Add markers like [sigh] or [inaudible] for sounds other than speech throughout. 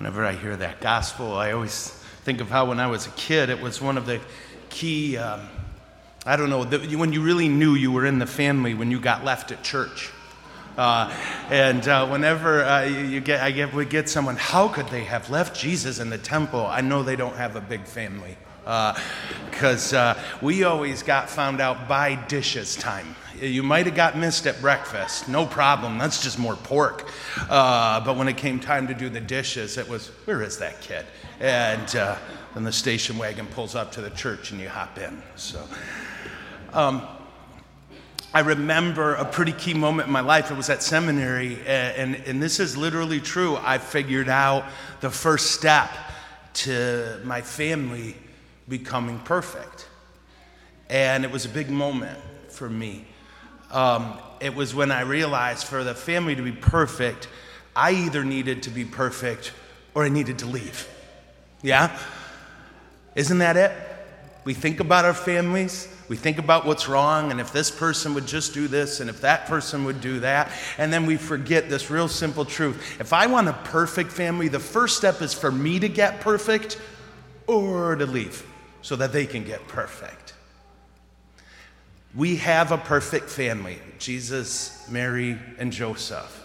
whenever I hear that gospel, I always think of how when I was a kid, it was one of the key, um, I don't know, the, when you really knew you were in the family when you got left at church. Uh, and uh, whenever uh, you get, I get, we get someone, how could they have left Jesus in the temple? I know they don't have a big family because uh, uh, we always got found out by dishes time. You might have got missed at breakfast, no problem. That's just more pork. Uh, but when it came time to do the dishes, it was, where is that kid? And uh, then the station wagon pulls up to the church and you hop in. So. Um, I remember a pretty key moment in my life. It was at seminary, and, and this is literally true. I figured out the first step to my family becoming perfect. And it was a big moment for me. Um, it was when I realized for the family to be perfect, I either needed to be perfect or I needed to leave. Yeah? Isn't that it? We think about our families, we think about what's wrong, and if this person would just do this, and if that person would do that, and then we forget this real simple truth. If I want a perfect family, the first step is for me to get perfect or to leave so that they can get perfect. We have a perfect family Jesus, Mary, and Joseph.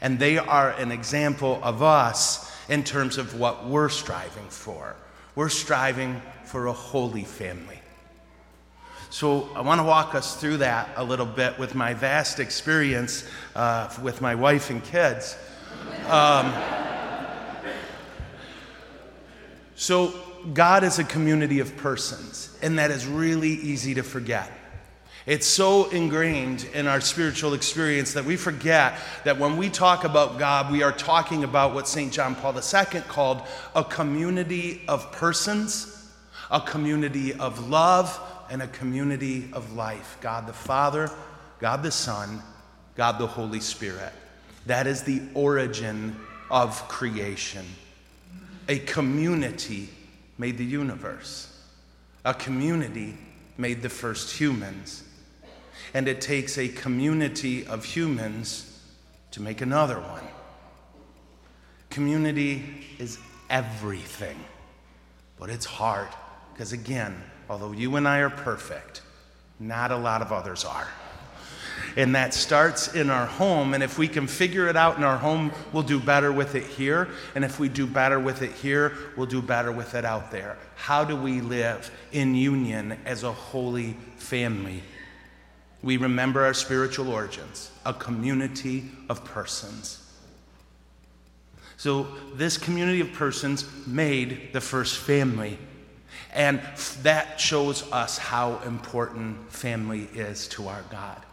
And they are an example of us in terms of what we're striving for. We're striving for a holy family. So I want to walk us through that a little bit with my vast experience uh, with my wife and kids. Um, [laughs] so God is a community of persons, and that is really easy to forget. It's so ingrained in our spiritual experience that we forget that when we talk about God, we are talking about what St. John Paul II called a community of persons, a community of love, and a community of life. God the Father, God the Son, God the Holy Spirit. That is the origin of creation. A community made the universe. A community made the first humans. And it takes a community of humans to make another one. Community is everything, but it's hard because, again, although you and I are perfect, not a lot of others are. And that starts in our home. And if we can figure it out in our home, we'll do better with it here. And if we do better with it here, we'll do better with it out there. How do we live in union as a holy family? We remember our spiritual origins, a community of persons. So, this community of persons made the first family. And that shows us how important family is to our God.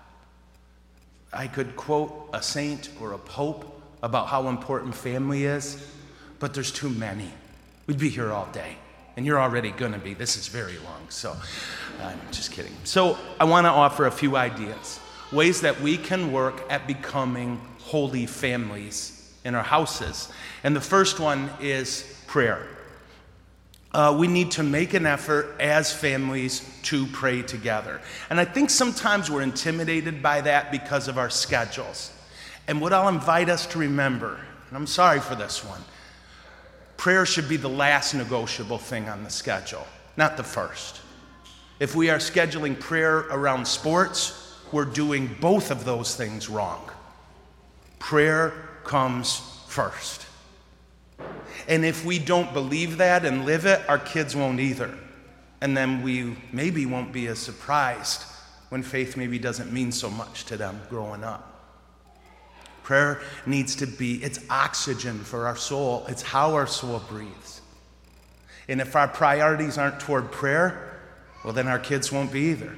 I could quote a saint or a pope about how important family is, but there's too many. We'd be here all day. And you're already to be. This is very long. So I'm just kidding. So I want to offer a few ideas ways that we can work at becoming holy families in our houses. And the first one is prayer uh, we need to make an effort as families to pray together. And I think sometimes we're intimidated by that because of our schedules. And what I'll invite us to remember, and I'm sorry for this one, prayer should be the last negotiable thing on the schedule, not the first. If we are scheduling prayer around sports, we're doing both of those things wrong. Prayer comes first. And if we don't believe that and live it, our kids won't either. And then we maybe won't be as surprised when faith maybe doesn't mean so much to them growing up. Prayer needs to be, it's oxygen for our soul, it's how our soul breathes. And if our priorities aren't toward prayer, well, then our kids won't be either.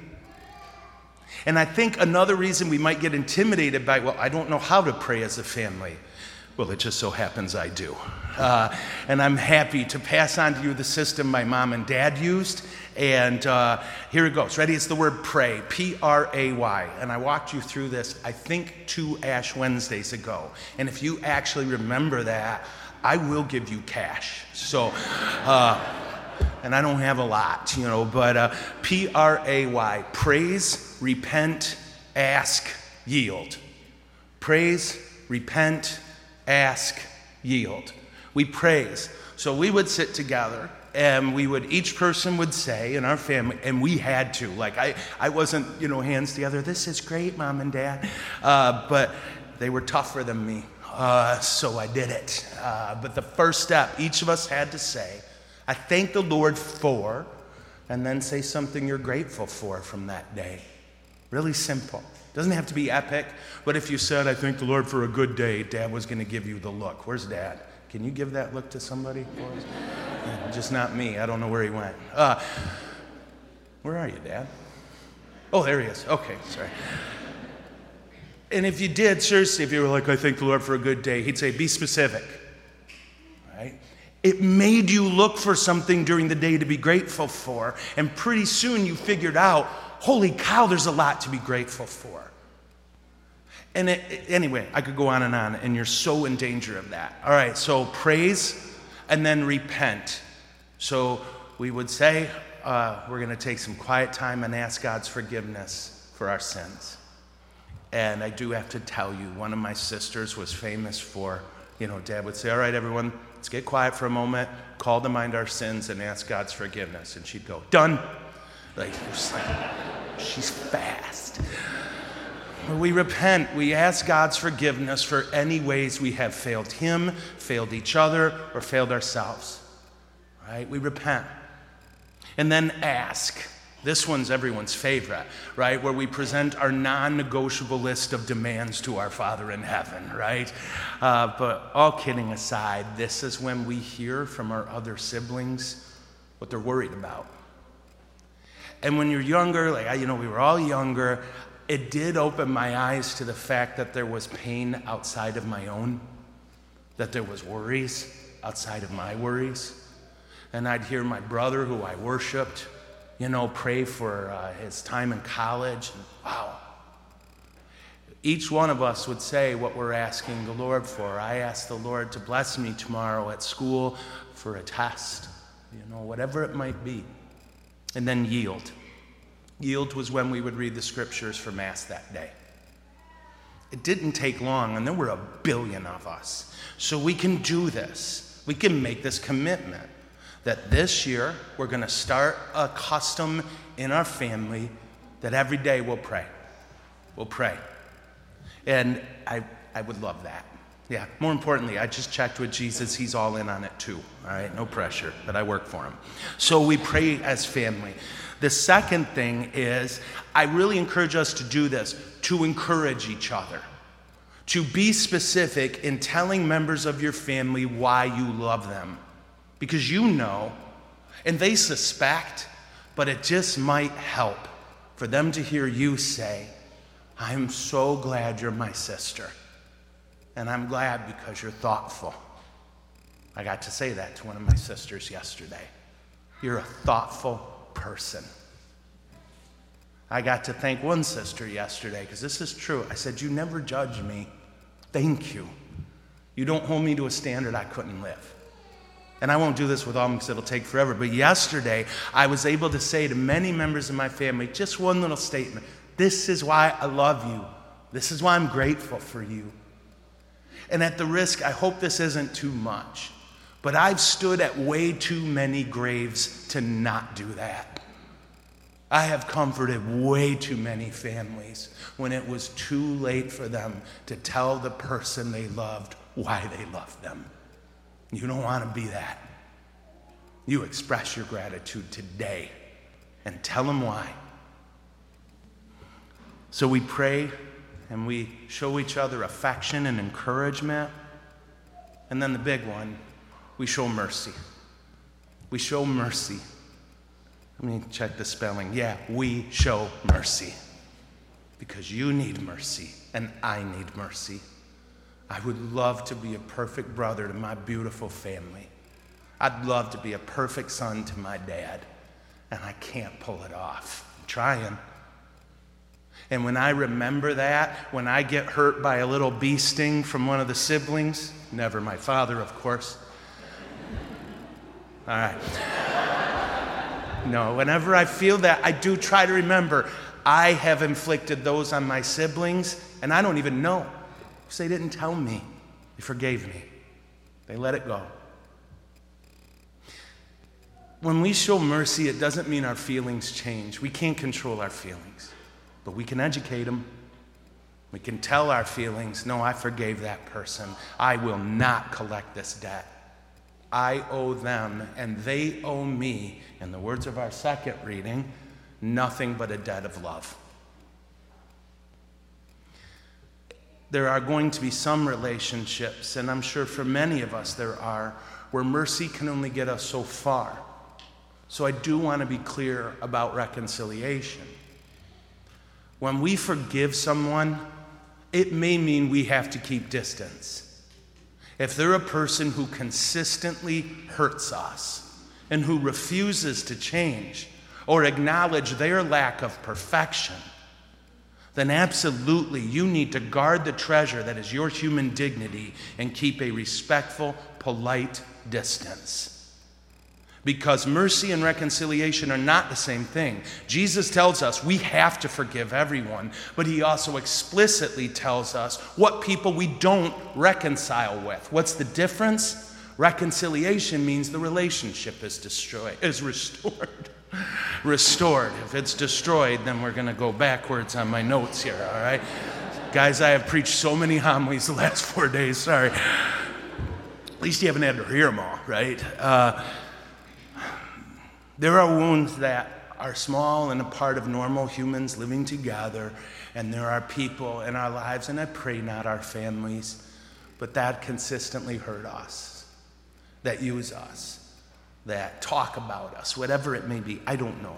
And I think another reason we might get intimidated by, well, I don't know how to pray as a family. Well, it just so happens I do. Uh, and I'm happy to pass on to you the system my mom and dad used. And uh, here it goes. Ready? It's the word pray, P R A Y. And I walked you through this, I think, two Ash Wednesdays ago. And if you actually remember that, I will give you cash. So, uh, and I don't have a lot, you know, but uh, P R A Y, praise, repent, ask, yield. Praise, repent, ask, yield. We praise. So we would sit together and we would each person would say in our family and we had to like i, I wasn't you know hands together this is great mom and dad uh, but they were tougher than me uh, so i did it uh, but the first step each of us had to say i thank the lord for and then say something you're grateful for from that day really simple doesn't have to be epic but if you said i thank the lord for a good day dad was going to give you the look where's dad can you give that look to somebody just not me. I don't know where he went. Uh, where are you, Dad? Oh, there he is. Okay, sorry. And if you did, seriously, if you were like, I thank the Lord for a good day, he'd say, be specific. Right? It made you look for something during the day to be grateful for. And pretty soon you figured out, holy cow, there's a lot to be grateful for. And it, anyway, I could go on and on, and you're so in danger of that. All right, so praise and then repent. So we would say, uh, we're going to take some quiet time and ask God's forgiveness for our sins. And I do have to tell you, one of my sisters was famous for, you know, dad would say, All right, everyone, let's get quiet for a moment, call to mind our sins, and ask God's forgiveness. And she'd go, Done. Like, like she's fast. We repent. We ask God's forgiveness for any ways we have failed Him, failed each other, or failed ourselves. Right? We repent. And then ask. This one's everyone's favorite, right? Where we present our non negotiable list of demands to our Father in heaven, right? Uh, but all kidding aside, this is when we hear from our other siblings what they're worried about. And when you're younger, like, you know, we were all younger, it did open my eyes to the fact that there was pain outside of my own, that there was worries outside of my worries. And I'd hear my brother, who I worshiped, you know, pray for uh, his time in college. And, wow. Each one of us would say what we're asking the Lord for. I ask the Lord to bless me tomorrow at school for a test, you know, whatever it might be. And then yield. Yield was when we would read the scriptures for Mass that day. It didn't take long, and there were a billion of us. So we can do this. We can make this commitment that this year we're going to start a custom in our family that every day we'll pray. We'll pray. And I, I would love that. Yeah, more importantly, I just checked with Jesus. He's all in on it too. All right, no pressure, but I work for him. So we pray as family. The second thing is, I really encourage us to do this to encourage each other, to be specific in telling members of your family why you love them. Because you know, and they suspect, but it just might help for them to hear you say, I'm so glad you're my sister. And I'm glad because you're thoughtful. I got to say that to one of my sisters yesterday. You're a thoughtful person. I got to thank one sister yesterday because this is true. I said, You never judge me. Thank you. You don't hold me to a standard I couldn't live. And I won't do this with all because it'll take forever. But yesterday, I was able to say to many members of my family just one little statement This is why I love you. This is why I'm grateful for you. And at the risk, I hope this isn't too much. But I've stood at way too many graves to not do that. I have comforted way too many families when it was too late for them to tell the person they loved why they loved them. You don't want to be that. You express your gratitude today and tell them why. So we pray and we show each other affection and encouragement. And then the big one we show mercy. We show mercy. Let me check the spelling. Yeah, we show mercy. Because you need mercy and I need mercy. I would love to be a perfect brother to my beautiful family. I'd love to be a perfect son to my dad, and I can't pull it off. I'm trying. And when I remember that, when I get hurt by a little bee sting from one of the siblings, never my father, of course, all right. No, whenever I feel that, I do try to remember I have inflicted those on my siblings, and I don't even know because they didn't tell me. They forgave me, they let it go. when we show mercy, it doesn't mean our feelings change. We can't control our feelings, but we can educate them. We can tell our feelings, no, I forgave that person. I will not collect this debt. I owe them, and they owe me, in the words of our second reading, nothing but a debt of love. There are going to be some relationships, and I'm sure for many of us there are, where mercy can only get us so far. So I do want to be clear about reconciliation. When we forgive someone, it may mean we have to keep distance. If they're a person who consistently hurts us and who refuses to change or acknowledge their lack of perfection, then absolutely you need to guard the treasure that is your human dignity and keep a respectful, polite distance because mercy and reconciliation are not the same thing. Jesus tells us we have to forgive everyone, but he also explicitly tells us what people we don't reconcile with. What's the difference? Reconciliation means the relationship is destroyed, is restored. [laughs] restored. If it's destroyed, then we're going to go backwards on my notes here, all right? Guys, I have preached so many homilies the last four days, sorry. At least you haven't had to hear them all, right? Uh, there are wounds that are small and a part of normal humans living together, and there are people in our lives, and I pray not our families, but that consistently hurt us, that use us, that talk about us, whatever it may be. I don't know.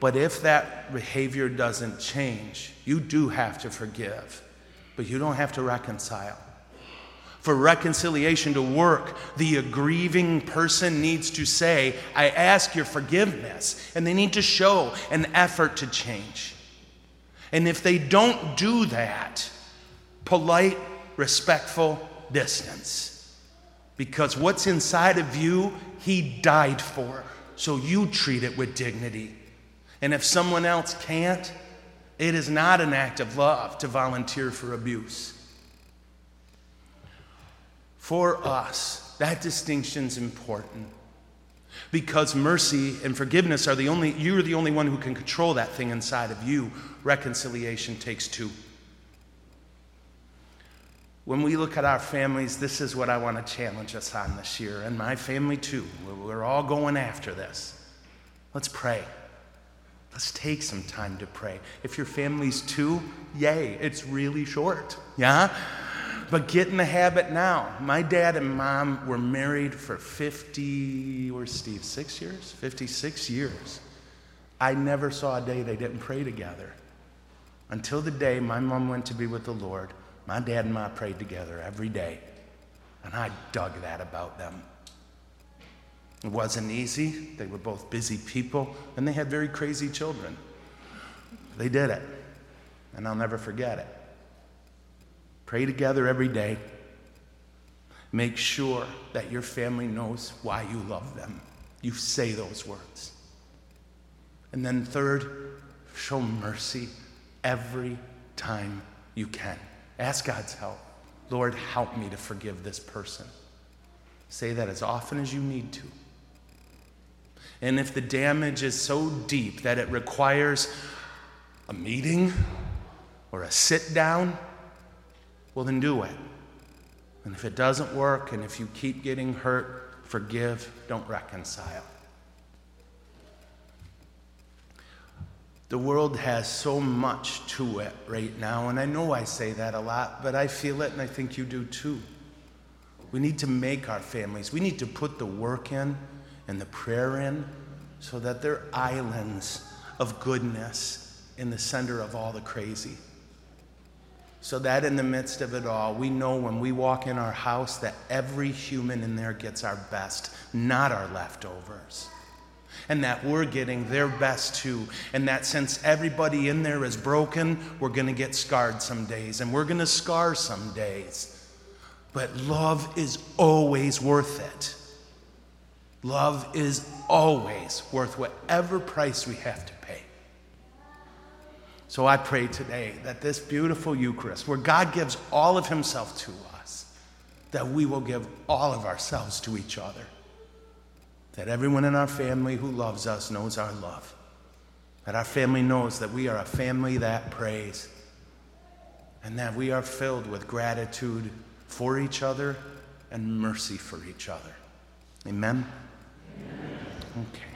But if that behavior doesn't change, you do have to forgive, but you don't have to reconcile for reconciliation to work, the grieving person needs to say, I ask your forgiveness. And they need to show an effort to change. And if they don't do that, polite, respectful distance. Because what's inside of you, he died for. So you treat it with dignity. And if someone else can't, it is not an act of love to volunteer for abuse for us. That distinction's important. Because mercy and forgiveness are the only, you're the only one who can control that thing inside of you. Reconciliation takes two. When we look at our families, this is what I want to challenge us on this year, and my family too. We're all going after this. Let's pray. Let's take some time to pray. If your family's two, yay, it's really short. Yeah? But get in the habit now. My dad and mom were married for 50, where's Steve, six years? 56 years. I never saw a day they didn't pray together. Until the day my mom went to be with the Lord, my dad and I prayed together every day. And I dug that about them. It wasn't easy. They were both busy people, and they had very crazy children. They did it, and I'll never forget it. Pray together every day. Make sure that your family knows why you love them. You say those words. And then, third, show mercy every time you can. Ask God's help. Lord, help me to forgive this person. Say that as often as you need to. And if the damage is so deep that it requires a meeting or a sit down, well, then do it. And if it doesn't work, and if you keep getting hurt, forgive, don't reconcile. The world has so much to it right now, and I know I say that a lot, but I feel it, and I think you do too. We need to make our families, we need to put the work in and the prayer in so that they're islands of goodness in the center of all the crazy. So that in the midst of it all, we know when we walk in our house that every human in there gets our best, not our leftovers. And that we're getting their best too. And that since everybody in there is broken, we're going to get scarred some days and we're going to scar some days. But love is always worth it. Love is always worth whatever price we have to so I pray today that this beautiful Eucharist, where God gives all of Himself to us, that we will give all of ourselves to each other. that everyone in our family who loves us knows our love. That our family knows that we are a family that prays and that we are filled with gratitude for each other and mercy for each other. Amen? Amen. Okay.